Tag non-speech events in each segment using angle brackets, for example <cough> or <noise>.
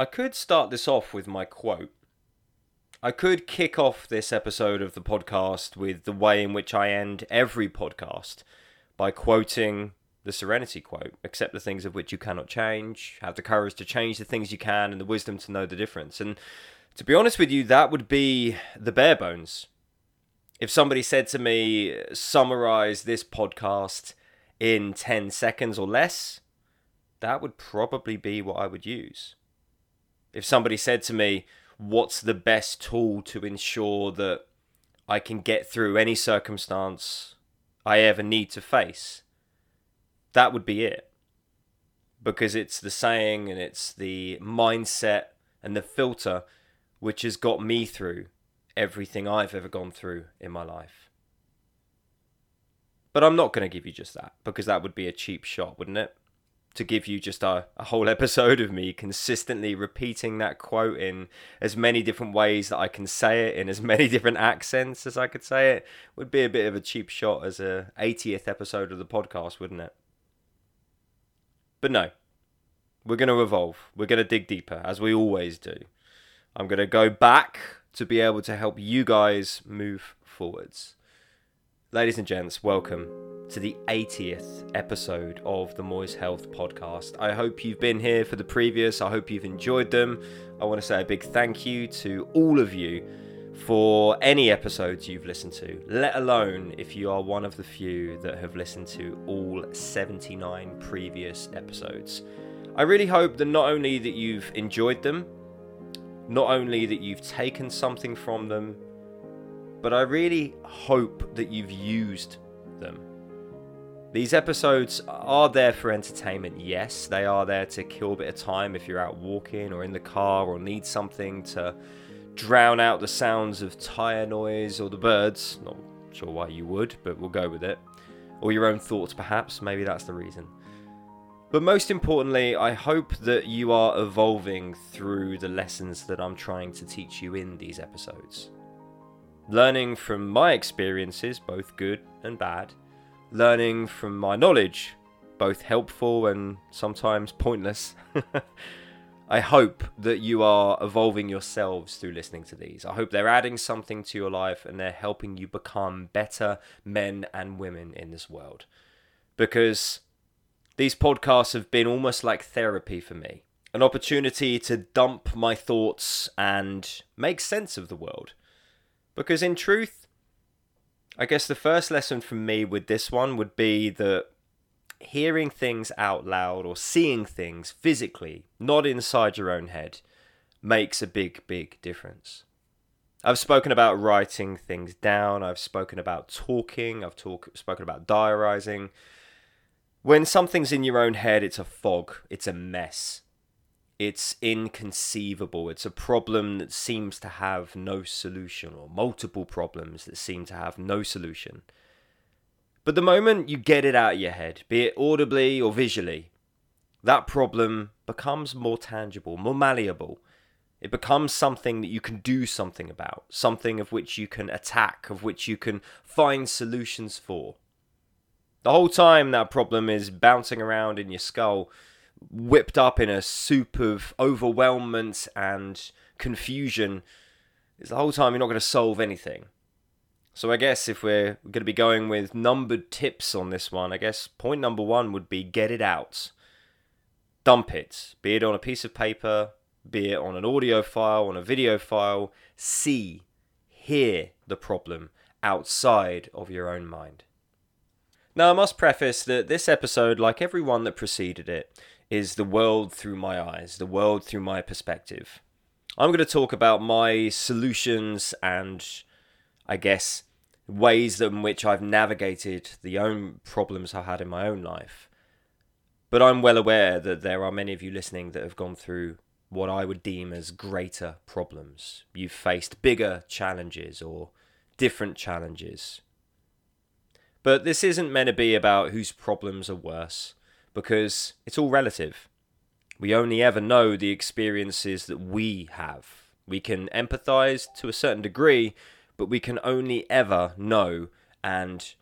I could start this off with my quote. I could kick off this episode of the podcast with the way in which I end every podcast by quoting the Serenity quote accept the things of which you cannot change, have the courage to change the things you can, and the wisdom to know the difference. And to be honest with you, that would be the bare bones. If somebody said to me, summarize this podcast in 10 seconds or less, that would probably be what I would use. If somebody said to me, what's the best tool to ensure that I can get through any circumstance I ever need to face, that would be it. Because it's the saying and it's the mindset and the filter which has got me through everything I've ever gone through in my life. But I'm not going to give you just that because that would be a cheap shot, wouldn't it? To give you just a, a whole <laughs> episode of me consistently repeating that quote in as many different ways that I can say it in as <laughs> many different accents as I could say it would be a bit of a cheap shot as a 80th episode of the podcast, wouldn't it? But no, we're going to evolve. We're going to dig deeper, as we always do. I'm going to go back to be able to help you guys move forwards. Ladies and gents, welcome to the 80th episode of the Moist Health Podcast. I hope you've been here for the previous, I hope you've enjoyed them. I want to say a big thank you to all of you for any episodes you've listened to, let alone if you are one of the few that have listened to all 79 previous episodes. I really hope that not only that you've enjoyed them, not only that you've taken something from them, but I really hope that you've used them. These episodes are there for entertainment, yes. They are there to kill a bit of time if you're out walking or in the car or need something to drown out the sounds of tyre noise or the birds. Not sure why you would, but we'll go with it. Or your own thoughts, perhaps. Maybe that's the reason. But most importantly, I hope that you are evolving through the lessons that I'm trying to teach you in these episodes. Learning from my experiences, both good and bad, learning from my knowledge, both helpful and sometimes pointless. <laughs> I hope that you are evolving yourselves through listening to these. I hope they're adding something to your life and they're helping you become better men and women in this world. Because these podcasts have been almost like therapy for me an opportunity to dump my thoughts and make sense of the world. Because in truth, I guess the first lesson from me with this one would be that hearing things out loud or seeing things physically, not inside your own head, makes a big, big difference. I've spoken about writing things down, I've spoken about talking, I've talk, spoken about diarizing. When something's in your own head, it's a fog, it's a mess. It's inconceivable. It's a problem that seems to have no solution, or multiple problems that seem to have no solution. But the moment you get it out of your head, be it audibly or visually, that problem becomes more tangible, more malleable. It becomes something that you can do something about, something of which you can attack, of which you can find solutions for. The whole time that problem is bouncing around in your skull, whipped up in a soup of overwhelmment and confusion, is the whole time you're not going to solve anything. So I guess if we're going to be going with numbered tips on this one, I guess point number one would be get it out. Dump it, be it on a piece of paper, be it on an audio file, on a video file. See, hear the problem outside of your own mind. Now, I must preface that this episode, like every one that preceded it, is the world through my eyes, the world through my perspective. I'm going to talk about my solutions and, I guess, ways in which I've navigated the own problems I've had in my own life. But I'm well aware that there are many of you listening that have gone through what I would deem as greater problems. You've faced bigger challenges or different challenges. But this isn't meant to be about whose problems are worse, because it's all relative. We only ever know the experiences that we have. We can empathize to a certain degree, but we can only ever know and,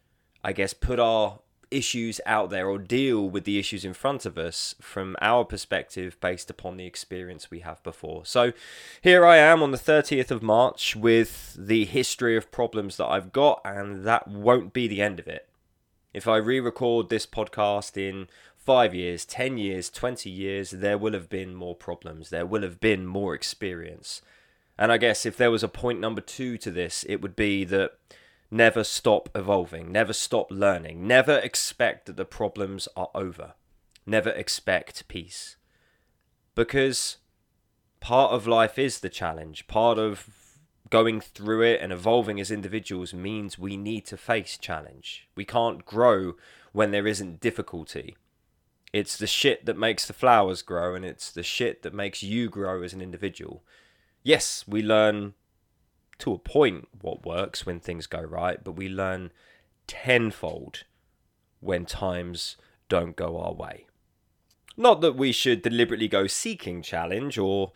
I guess, put our issues out there or deal with the issues in front of us from our perspective based upon the experience we have before. So here I am on the 30th of March with the history of problems that I've got, and that won't be the end of it. If I re record this podcast in five years, 10 years, 20 years, there will have been more problems, there will have been more experience. And I guess if there was a point number two to this, it would be that Never stop evolving, never stop learning, never expect that the problems are over, never expect peace. Because part of life is the challenge, part of going through it and evolving as individuals means we need to face challenge. We can't grow when there isn't difficulty. It's the shit that makes the flowers grow, and it's the shit that makes you grow as an individual. Yes, we learn to a point what works when things go right, but we learn tenfold when times don't go our way. Not that we should deliberately go seeking challenge or,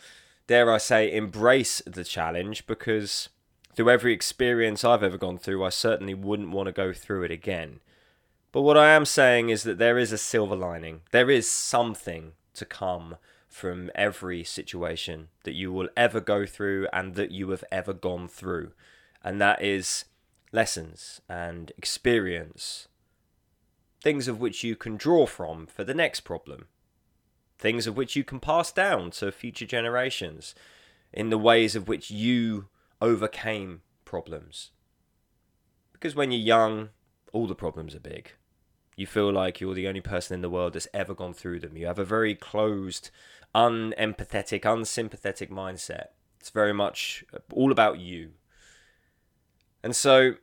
dare I say, embrace the challenge, because through every experience I've ever gone through, I certainly wouldn't want to go through it again. But what I am saying is that there is a silver lining. There is something to come from every situation that you will ever go through and that you have ever gone through. And that is lessons and experience, things of which you can draw from for the next problem, things of which you can pass down to future generations in the ways of which you overcame problems. Because when you're young, all the problems are big. You feel like you're the only person in the world that's ever gone through them. You have a very closed unempathetic, unsympathetic mindset. It's very much all about you. And so,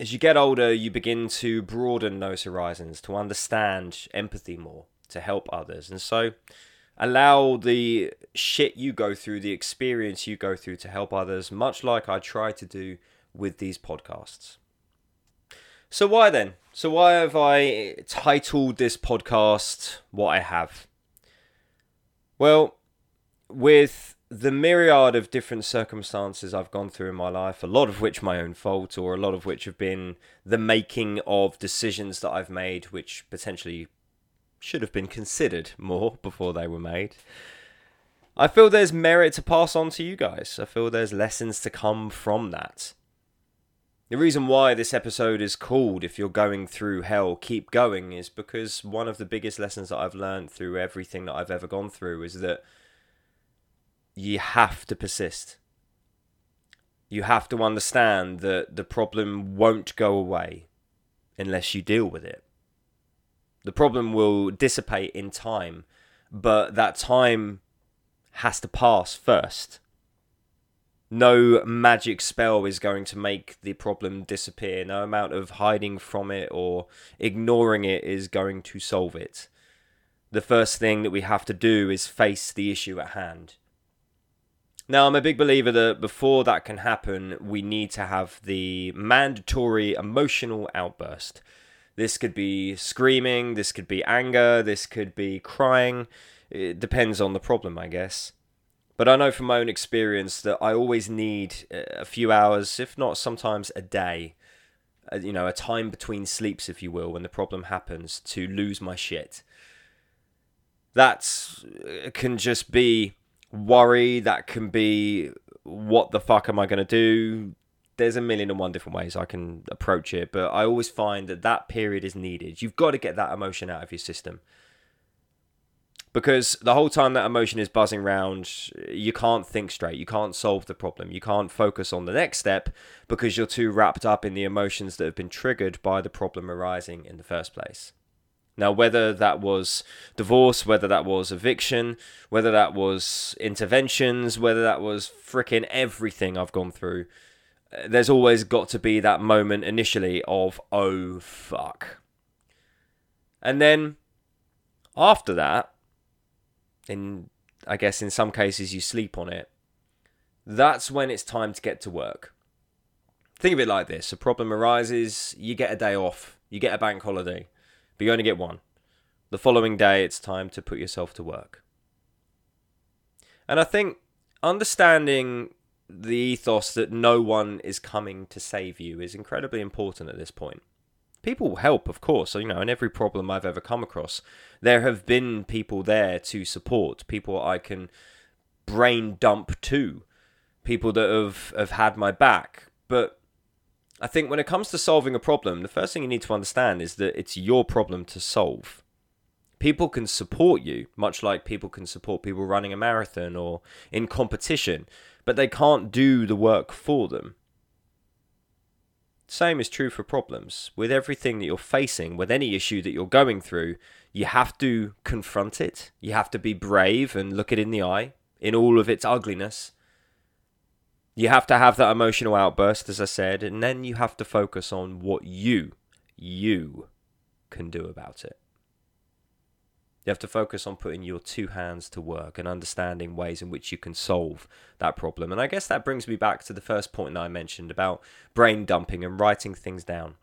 as you get older, you begin to broaden those horizons, to understand empathy more, to help others. And so, allow the shit you go through, the experience you go through to help others, much like I try to do with these podcasts. So, why then? So, why have I titled this podcast what I have? Well, with the myriad of different circumstances I've gone through in my life, a lot of which my own fault, or a lot of which have been the making of decisions that I've made, which potentially should have been considered more <laughs> before they were made. I feel there's merit to pass on to you guys. I feel there's lessons to come from that. The reason why this episode is called If You're Going Through Hell, Keep Going is because one of the biggest lessons that I've learned through everything that I've ever gone through is that you have to persist. You have to understand that the problem won't go away unless you deal with it. The problem will dissipate in time, but that time has to pass first no magic spell is going to make the problem disappear. No amount of hiding from it or ignoring it is going to solve it. The first thing that we have to do is face the issue at hand. Now, I'm a big believer that before that can happen, we need to have the mandatory emotional outburst. This could be screaming, this could be anger, this could be crying. It depends on the problem, I guess. But I know from my own experience that I always need a few hours, if not sometimes a day, you know, a time between sleeps, if you will, when the problem happens, to lose my shit. That uh, can just be worry, that can be what the fuck am I going to do? There's a million and one different ways I can approach it, but I always find that that period is needed. You've got to get that emotion out of your system because the whole time that emotion is buzzing around, you can't think straight. You can't solve the problem. You can't focus on the next step because you're too wrapped up in the emotions that have been triggered by the problem arising in the first place. Now, whether that was divorce, whether that was eviction, whether that was interventions, whether that was freaking everything I've gone through, uh, there's always got to be that moment initially of, oh, fuck. And then after that, in I guess in some cases you sleep on it, that's when it's time to get to work. Think of it like this a problem arises, you get a day off, you get a bank holiday, but you only get one. The following day, it's time to put yourself to work. And I think understanding the ethos that no one is coming to save you is incredibly important at this point. People help, of course. You know, in every problem I've ever come across, there have been people there to support, people I can brain dump to, people that have, have had my back. But I think when it comes to solving a problem, the first thing you need to understand is that it's your problem to solve. People can support you, much like people can support people running a marathon or in competition, but they can't do the work for them. Same is true for problems. With everything that you're facing, with any issue that you're going through, you have to confront it. You have to be brave and look it in the eye in all of its ugliness you have to have that emotional outburst, as I said, and then you have to focus on what you, you can do about it. You have to focus on putting your two hands to work and understanding ways in which you can solve that problem. And I guess that brings me back to the first point that I mentioned about brain dumping and writing things down.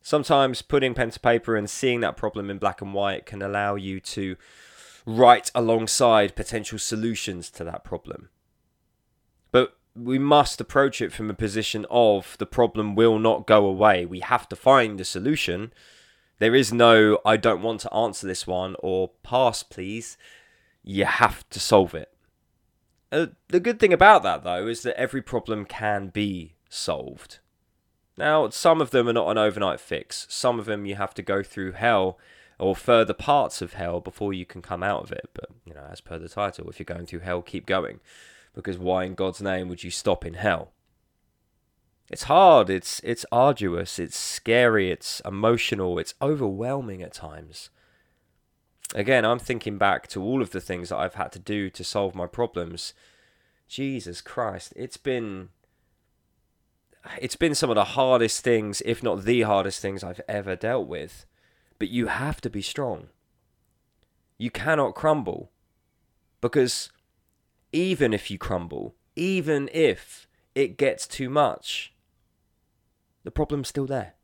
Sometimes putting pen to paper and seeing that problem in black and white can allow you to write alongside potential solutions to that problem but we must approach it from a position of the problem will not go away. We have to find a solution. There is no, I don't want to answer this one or pass, please. You have to solve it. Uh, the good thing about that, though, is that every problem can be solved. Now, some of them are not an overnight fix. Some of them you have to go through hell or further parts of hell before you can come out of it. But, you know, as per the title, if you're going through hell, keep going because why in God's name would you stop in hell? It's hard, it's it's arduous, it's scary, it's emotional, it's overwhelming at times. Again, I'm thinking back to all of the things that I've had to do to solve my problems. Jesus Christ, it's been it's been some of the hardest things, if not the hardest things I've ever dealt with. But you have to be strong. You cannot crumble because even if you crumble, even if it gets too much, the problem's still there.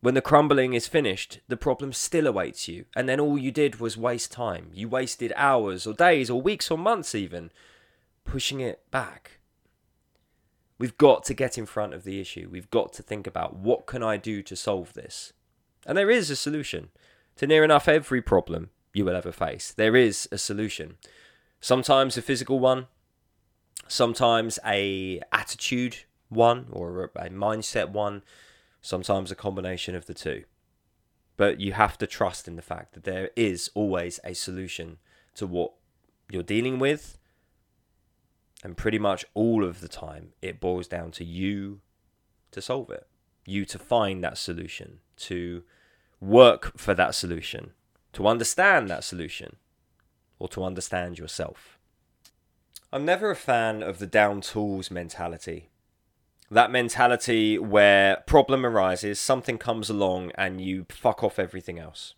When the crumbling is finished, the problem still awaits you, and then all you did was waste time. You wasted hours or days or weeks or months even pushing it back. We've got to get in front of the issue. We've got to think about what can I do to solve this? And there is a solution to near enough every problem you will ever face. There is a solution. Sometimes a physical one, sometimes a attitude one or a mindset one, sometimes a combination of the two. But you have to trust in the fact that there is always a solution to what you're dealing with. And pretty much all of the time, it boils down to you to solve it, you to find that solution, to work for that solution, to understand that solution or to understand yourself. I'm never a fan of the down tools mentality. That mentality where problem arises, something comes along, and you fuck off everything else.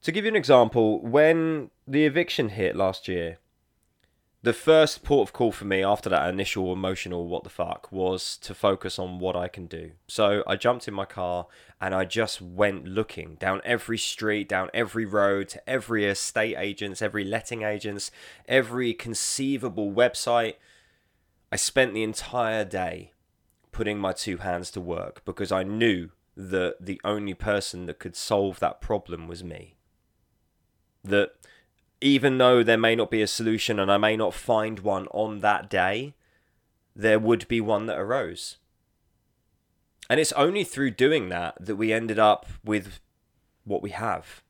To give you an example, when the eviction hit last year, the first port of call for me after that initial emotional what the fuck was to focus on what I can do. So I jumped in my car and I just went looking down every street, down every road, to every estate agents, every letting agents, every conceivable website. I spent the entire day putting my two hands to work because I knew that the only person that could solve that problem was me. That even though there may not be a solution and I may not find one on that day, there would be one that arose. And it's only through doing that that we ended up with what we have.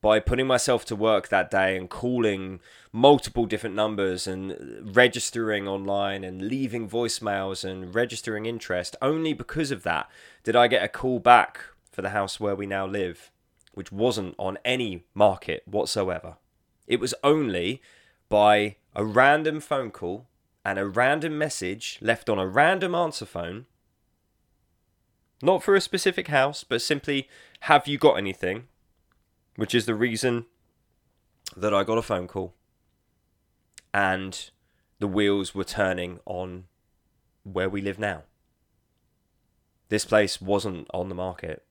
By putting myself to work that day and calling multiple different numbers and registering online and leaving voicemails and registering interest, only because of that did I get a call back for the house where we now live which wasn't on any market whatsoever. It was only by a random phone call and a random message left on a random answer phone, not for a specific house, but simply, have you got anything? Which is the reason that I got a phone call and the wheels were turning on where we live now. This place wasn't on the market.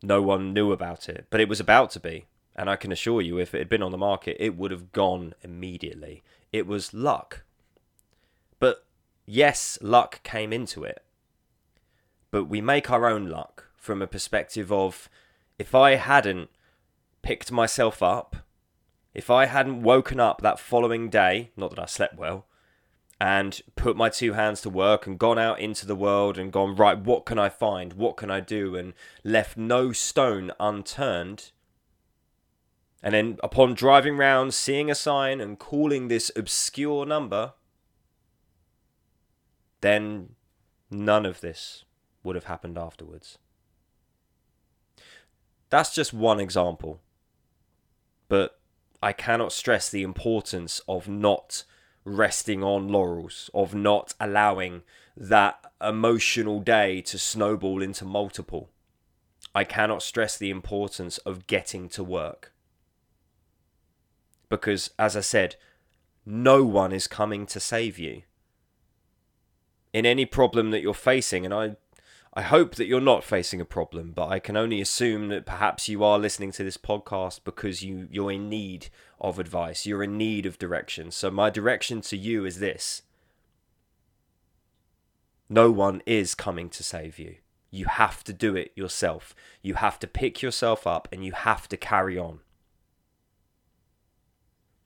No one knew about it, but it was about to be. And I can assure you, if it had been on the market, it would have gone immediately. It was luck. But yes, luck came into it. but we make our own luck from a perspective of if I hadn't picked myself up, if I hadn't woken up that following day, not that I slept well, and put my two hands to work and gone out into the world and gone, right, what can I find? What can I do? And left no stone unturned. And then upon driving round, seeing a sign and calling this obscure number, then none of this would have happened afterwards. That's just one example. But I cannot stress the importance of not resting on laurels, of not allowing that emotional day to snowball into multiple. I cannot stress the importance of getting to work. Because, as I said, no one is coming to save you. In any problem that you're facing, and I I hope that you're not facing a problem, but I can only assume that perhaps you are listening to this podcast because you, you're in need of advice, you're in need of direction. So, my direction to you is this no one is coming to save you. You have to do it yourself. You have to pick yourself up and you have to carry on.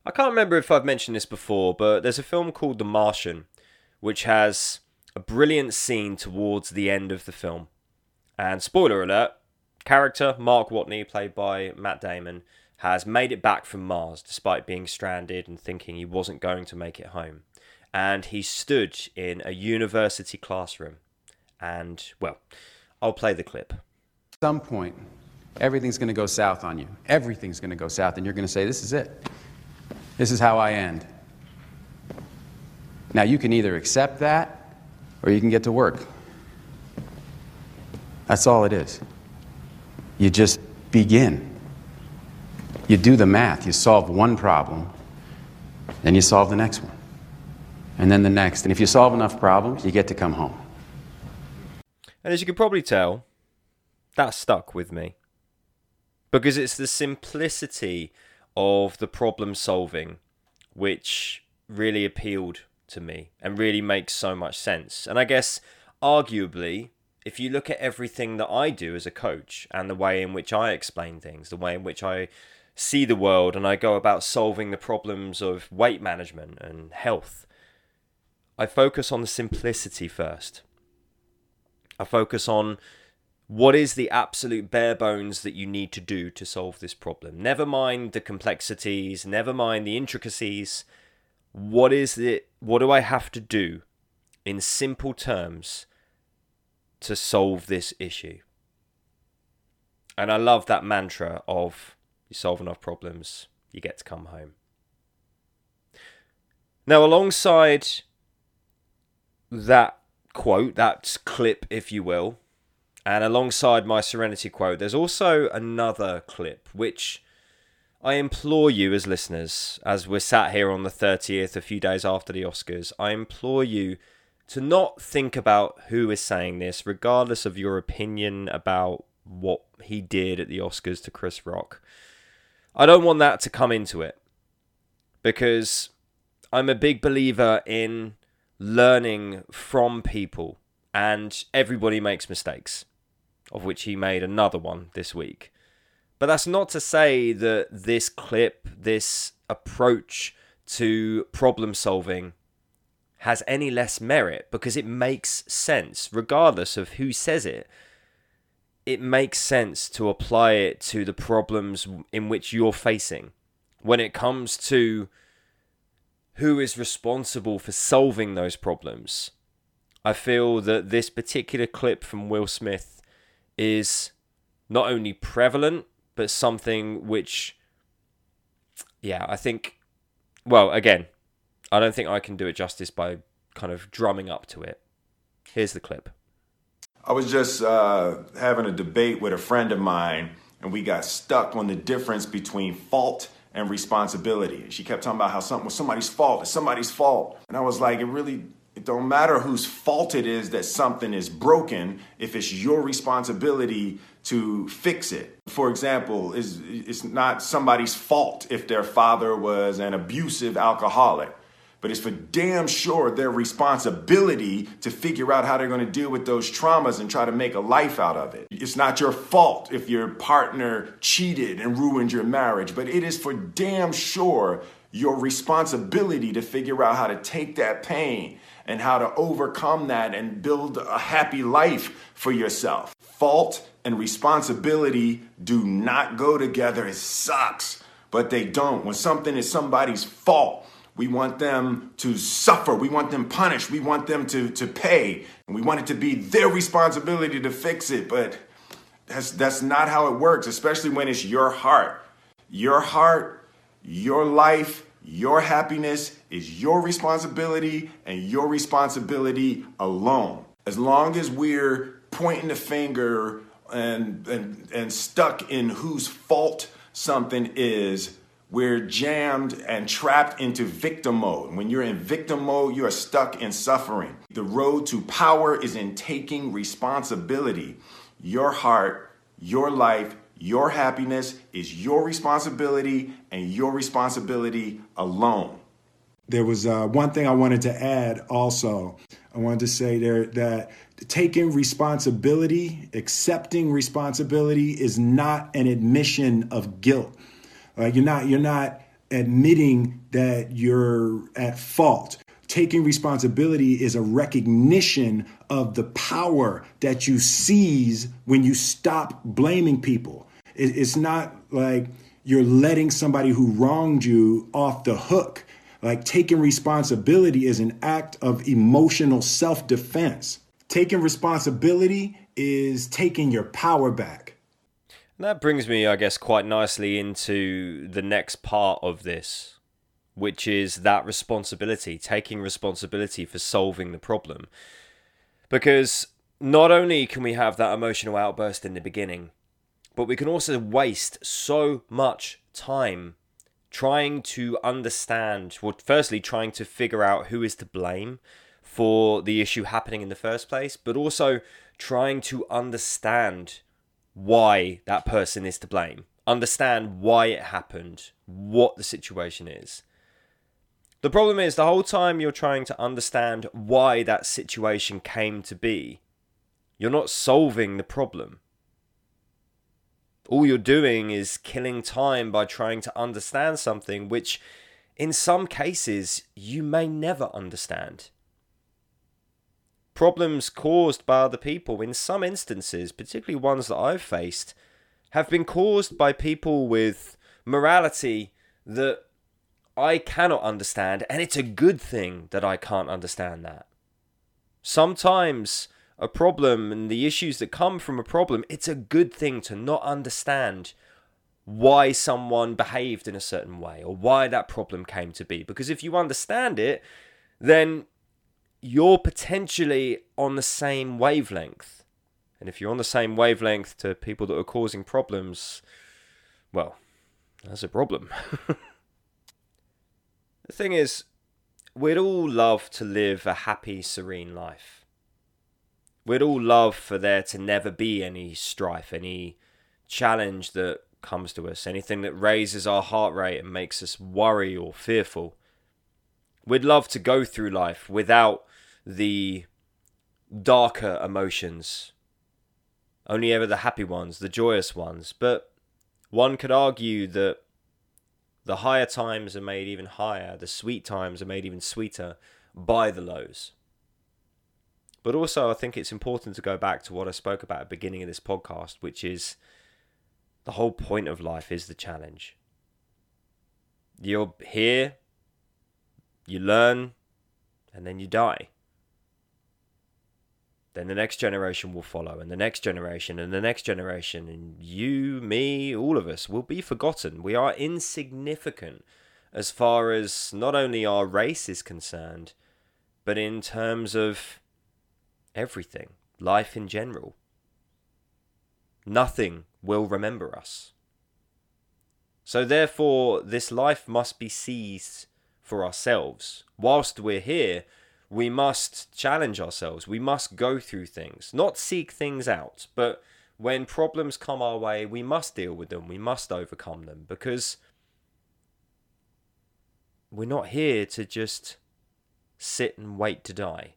I can't remember if I've mentioned this before, but there's a film called The Martian, which has a brilliant scene towards the end of the film. And spoiler alert, character Mark Watney, played by Matt Damon, has made it back from Mars despite being stranded and thinking he wasn't going to make it home. And he stood in a university classroom. And, well, I'll play the clip. At some point, everything's going to go south on you. Everything's going to go south, and you're going to say, This is it. This is how I end. Now, you can either accept that or you can get to work. That's all it is. You just begin. You do the math, you solve one problem, then you solve the next one, and then the next. And if you solve enough problems, you get to come home. And as you can probably tell, that stuck with me. Because it's the simplicity of the problem solving which really appealed to me and really makes so much sense. And I guess, arguably, if you look at everything that I do as a coach and the way in which I explain things, the way in which I see the world and I go about solving the problems of weight management and health, I focus on the simplicity first. I focus on what is the absolute bare bones that you need to do to solve this problem. Never mind the complexities, never mind the intricacies what is it what do I have to do in simple terms to solve this issue? And I love that mantra of you solve enough problems, you get to come home. Now, alongside that quote, that clip, if you will, and alongside my Serenity quote, there's also another clip which I implore you, as listeners, as we're sat here on the 30th, a few days after the Oscars, I implore you to not think about who is saying this, regardless of your opinion about what he did at the Oscars to Chris Rock. I don't want that to come into it because I'm a big believer in learning from people, and everybody makes mistakes, of which he made another one this week. But that's not to say that this clip, this approach to problem solving has any less merit because it makes sense, regardless of who says it. It makes sense to apply it to the problems in which you're facing. When it comes to who is responsible for solving those problems, I feel that this particular clip from Will Smith is not only prevalent but something which, yeah, I think, well, again, I don't think I can do it justice by kind of drumming up to it. Here's the clip. I was just uh, having a debate with a friend of mine, and we got stuck on the difference between fault and responsibility. And She kept talking about how something was somebody's fault, it's somebody's fault. And I was like, it really it don't matter whose fault it is that something is broken if it's your responsibility to fix it. For example, is it's not somebody's fault if their father was an abusive alcoholic. but it's for damn sure their responsibility to figure out how they're going to deal with those traumas and try to make a life out of it. It's not your fault if your partner cheated and ruined your marriage, but it is for damn sure your responsibility to figure out how to take that pain and how to overcome that and build a happy life for yourself. Fault and responsibility do not go together. It sucks, but they don't. When something is somebody's fault, we want them to suffer. We want them punished. We want them to, to pay. And we want it to be their responsibility to fix it. But that's, that's not how it works, especially when it's your heart. Your heart, your life, your happiness is your responsibility and your responsibility alone. As long as we're pointing the finger and, and, and stuck in whose fault something is, we're jammed and trapped into victim mode. When you're in victim mode, you are stuck in suffering. The road to power is in taking responsibility. Your heart, your life, your happiness is your responsibility and your responsibility alone. There was uh, one thing I wanted to add also. I wanted to say there that taking responsibility, accepting responsibility is not an admission of guilt. Like you're not you're not admitting that you're at fault. Taking responsibility is a recognition of the power that you seize when you stop blaming people. It's not like you're letting somebody who wronged you off the hook. Like taking responsibility is an act of emotional self defense. Taking responsibility is taking your power back. That brings me, I guess, quite nicely into the next part of this, which is that responsibility, taking responsibility for solving the problem. Because not only can we have that emotional outburst in the beginning, but we can also waste so much time trying to understand, well, firstly, trying to figure out who is to blame for the issue happening in the first place, but also trying to understand why that person is to blame, understand why it happened, what the situation is. The problem is, the whole time you're trying to understand why that situation came to be, you're not solving the problem. All you're doing is killing time by trying to understand something which, in some cases, you may never understand problems caused by other people, in some instances, particularly ones that I've faced, have been caused by people with morality that I cannot understand, and it's a good thing that I can't understand that. Sometimes a problem and the issues that come from a problem, it's a good thing to not understand why someone behaved in a certain way or why that problem came to be. Because if you understand it, then you're potentially on the same wavelength. And if you're on the same wavelength to people that are causing problems, well, that's a problem. <laughs> the thing is, we'd all love to live a happy, serene life. We'd all love for there to never be any strife, any challenge that comes to us, anything that raises our heart rate and makes us worry or fearful. We'd love to go through life without the darker emotions. Only ever the happy ones, the joyous ones. But one could argue that the higher times are made even higher, the sweet times are made even sweeter by the lows. But also, I think it's important to go back to what I spoke about at the beginning of this podcast, which is the whole point of life is the challenge. You're here, you learn, and then you die then the next generation will follow, and the next generation, and the next generation, and you, me, all of us will be forgotten. We are insignificant as far as not only our race is concerned, but in terms of everything, life in general. Nothing will remember us. So, therefore, this life must be seized for ourselves. Whilst we're here, we must challenge ourselves. We must go through things, not seek things out, but when problems come our way, we must deal with them. We must overcome them because we're not here to just sit and wait to die.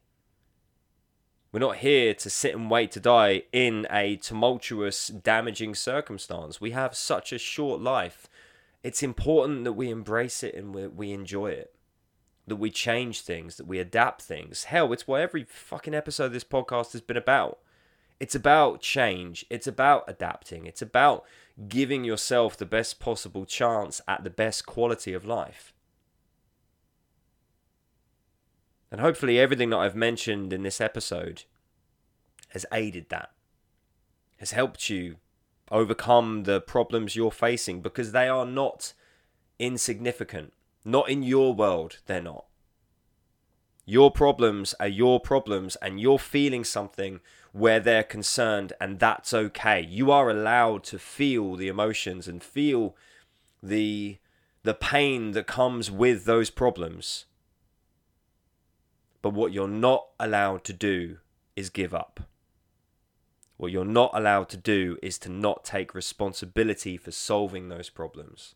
We're not here to sit and wait to die in a tumultuous, damaging circumstance. We have such a short life. It's important that we embrace it and we, we enjoy it. That we change things, that we adapt things. Hell, it's what every fucking episode of this podcast has been about. It's about change. It's about adapting. It's about giving yourself the best possible chance at the best quality of life. And hopefully, everything that I've mentioned in this episode has aided that, has helped you overcome the problems you're facing because they are not insignificant. Not in your world, they're not. Your problems are your problems, and you're feeling something where they're concerned, and that's okay. You are allowed to feel the emotions and feel the the pain that comes with those problems. But what you're not allowed to do is give up. What you're not allowed to do is to not take responsibility for solving those problems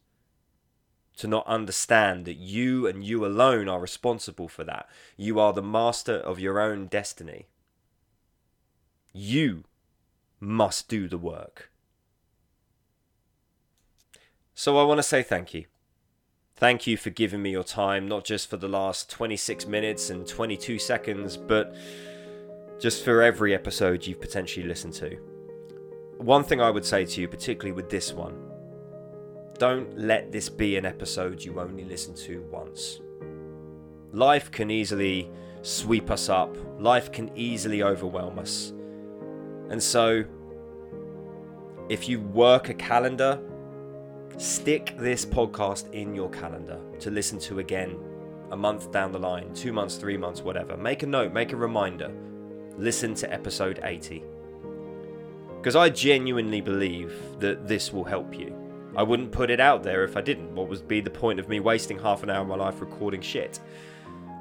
to not understand that you and you alone are responsible for that. You are the master of your own destiny. You must do the work. So I want to say thank you. Thank you for giving me your time, not just for the last 26 minutes and 22 seconds, but just for every episode you've potentially listened to. One thing I would say to you, particularly with this one, don't let this be an episode you only listen to once. Life can easily sweep us up, life can easily overwhelm us. And so, if you work a calendar, stick this podcast in your calendar to listen to again a month down the line, two months, three months, whatever. Make a note, make a reminder. Listen to episode 80. Because I genuinely believe that this will help you. I wouldn't put it out there if I didn't. What would be the point of me wasting half an hour of my life recording shit?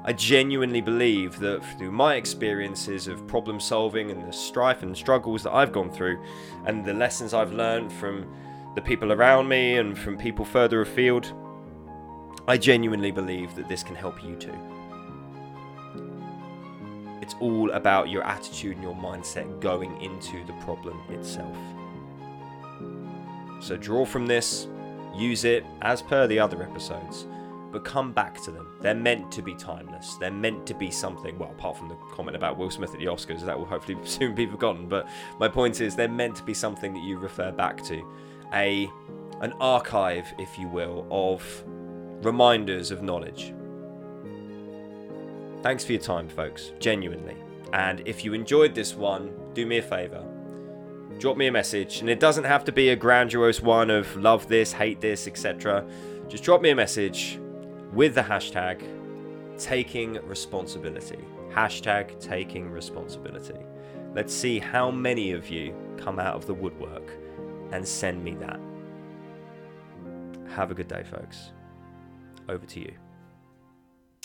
I genuinely believe that through my experiences of problem solving and the strife and struggles that I've gone through, and the lessons I've learned from the people around me and from people further afield, I genuinely believe that this can help you too. It's all about your attitude and your mindset going into the problem itself. So draw from this, use it as per the other episodes, but come back to them. They're meant to be timeless. They're meant to be something, well, apart from the comment about Will Smith at the Oscars, that will hopefully <laughs> soon be forgotten. But my point is, they're meant to be something that you refer back to. A an archive, if you will, of reminders of knowledge. Thanks for your time, folks, genuinely. And if you enjoyed this one, do me a favour drop me a message. And it doesn't have to be a grandiose one of love this, hate this, etc. Just drop me a message with the hashtag taking responsibility. Hashtag taking responsibility. Let's see how many of you come out of the woodwork and send me that. Have a good day, folks. Over to you.